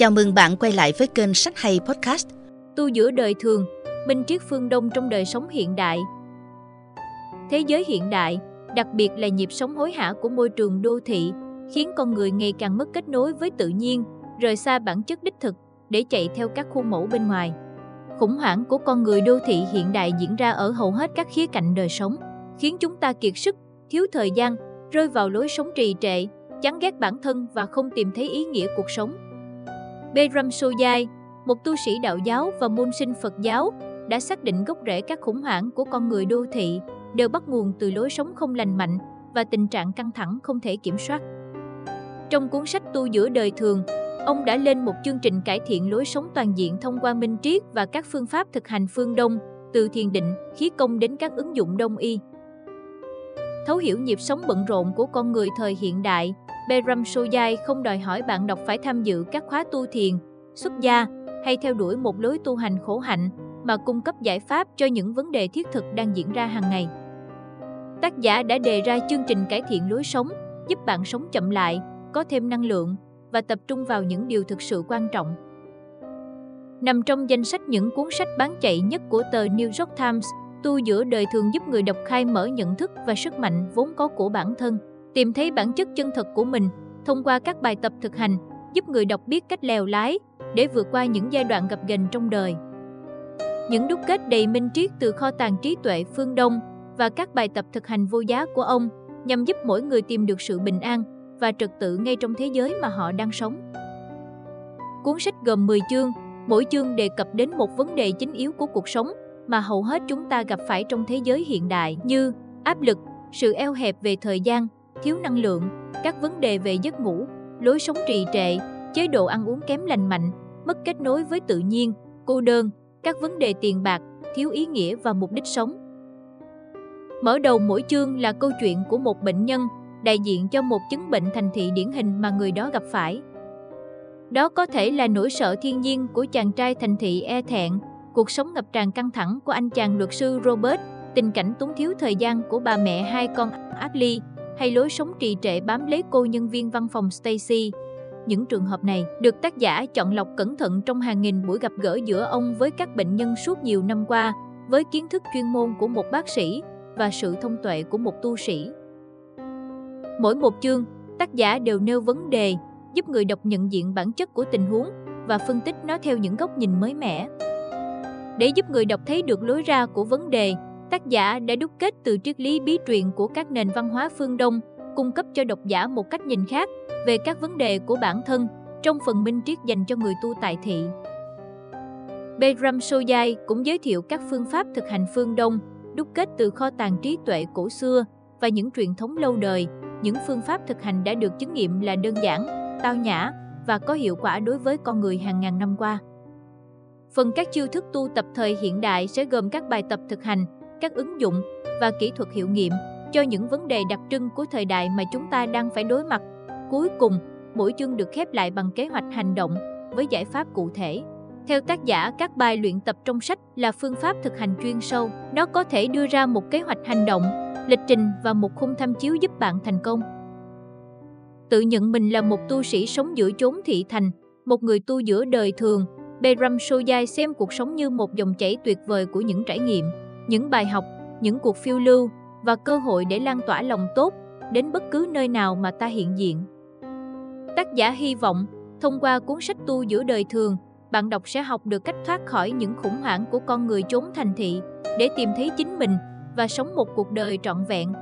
Chào mừng bạn quay lại với kênh Sách Hay Podcast. Tu giữa đời thường, minh triết phương Đông trong đời sống hiện đại. Thế giới hiện đại, đặc biệt là nhịp sống hối hả của môi trường đô thị, khiến con người ngày càng mất kết nối với tự nhiên, rời xa bản chất đích thực để chạy theo các khuôn mẫu bên ngoài. Khủng hoảng của con người đô thị hiện đại diễn ra ở hầu hết các khía cạnh đời sống, khiến chúng ta kiệt sức, thiếu thời gian, rơi vào lối sống trì trệ, chán ghét bản thân và không tìm thấy ý nghĩa cuộc sống. Behram Sojai, một tu sĩ đạo giáo và môn sinh Phật giáo, đã xác định gốc rễ các khủng hoảng của con người đô thị đều bắt nguồn từ lối sống không lành mạnh và tình trạng căng thẳng không thể kiểm soát. Trong cuốn sách Tu giữa đời thường, ông đã lên một chương trình cải thiện lối sống toàn diện thông qua minh triết và các phương pháp thực hành phương Đông, từ thiền định, khí công đến các ứng dụng đông y. Thấu hiểu nhịp sống bận rộn của con người thời hiện đại, Behram Sojai không đòi hỏi bạn đọc phải tham dự các khóa tu thiền, xuất gia hay theo đuổi một lối tu hành khổ hạnh, mà cung cấp giải pháp cho những vấn đề thiết thực đang diễn ra hàng ngày. Tác giả đã đề ra chương trình cải thiện lối sống, giúp bạn sống chậm lại, có thêm năng lượng và tập trung vào những điều thực sự quan trọng. Nằm trong danh sách những cuốn sách bán chạy nhất của tờ New York Times, Tu giữa đời thường giúp người đọc khai mở nhận thức và sức mạnh vốn có của bản thân, tìm thấy bản chất chân thật của mình thông qua các bài tập thực hành, giúp người đọc biết cách lèo lái để vượt qua những giai đoạn gập ghềnh trong đời. Những đúc kết đầy minh triết từ kho tàng trí tuệ phương Đông và các bài tập thực hành vô giá của ông nhằm giúp mỗi người tìm được sự bình an và trật tự ngay trong thế giới mà họ đang sống. Cuốn sách gồm 10 chương, mỗi chương đề cập đến một vấn đề chính yếu của cuộc sống mà hầu hết chúng ta gặp phải trong thế giới hiện đại như áp lực, sự eo hẹp về thời gian, thiếu năng lượng, các vấn đề về giấc ngủ, lối sống trì trệ, chế độ ăn uống kém lành mạnh, mất kết nối với tự nhiên, cô đơn, các vấn đề tiền bạc, thiếu ý nghĩa và mục đích sống. Mở đầu mỗi chương là câu chuyện của một bệnh nhân đại diện cho một chứng bệnh thành thị điển hình mà người đó gặp phải. Đó có thể là nỗi sợ thiên nhiên của chàng trai thành thị e thẹn, cuộc sống ngập tràn căng thẳng của anh chàng luật sư Robert, tình cảnh túng thiếu thời gian của bà mẹ hai con Ashley, hay lối sống trì trệ bám lấy cô nhân viên văn phòng Stacy. Những trường hợp này được tác giả chọn lọc cẩn thận trong hàng nghìn buổi gặp gỡ giữa ông với các bệnh nhân suốt nhiều năm qua, với kiến thức chuyên môn của một bác sĩ và sự thông tuệ của một tu sĩ. Mỗi một chương, tác giả đều nêu vấn đề, giúp người đọc nhận diện bản chất của tình huống và phân tích nó theo những góc nhìn mới mẻ. Để giúp người đọc thấy được lối ra của vấn đề, tác giả đã đúc kết từ triết lý bí truyền của các nền văn hóa phương Đông, cung cấp cho độc giả một cách nhìn khác về các vấn đề của bản thân trong phần minh triết dành cho người tu tại thị. Behram Soyai cũng giới thiệu các phương pháp thực hành phương Đông, đúc kết từ kho tàng trí tuệ cổ xưa và những truyền thống lâu đời. Những phương pháp thực hành đã được chứng nghiệm là đơn giản, tao nhã và có hiệu quả đối với con người hàng ngàn năm qua. Phần các chiêu thức tu tập thời hiện đại sẽ gồm các bài tập thực hành, các ứng dụng và kỹ thuật hiệu nghiệm cho những vấn đề đặc trưng của thời đại mà chúng ta đang phải đối mặt. Cuối cùng, mỗi chương được khép lại bằng kế hoạch hành động với giải pháp cụ thể. Theo tác giả, các bài luyện tập trong sách là phương pháp thực hành chuyên sâu. Nó có thể đưa ra một kế hoạch hành động, lịch trình và một khung tham chiếu giúp bạn thành công. Tự nhận mình là một tu sĩ sống giữa chốn thị thành, một người tu giữa đời thường, Behram Sojai xem cuộc sống như một dòng chảy tuyệt vời của những trải nghiệm, những bài học, những cuộc phiêu lưu và cơ hội để lan tỏa lòng tốt đến bất cứ nơi nào mà ta hiện diện. Tác giả hy vọng, thông qua cuốn sách tu giữa đời thường, bạn đọc sẽ học được cách thoát khỏi những khủng hoảng của con người chốn thành thị để tìm thấy chính mình và sống một cuộc đời trọn vẹn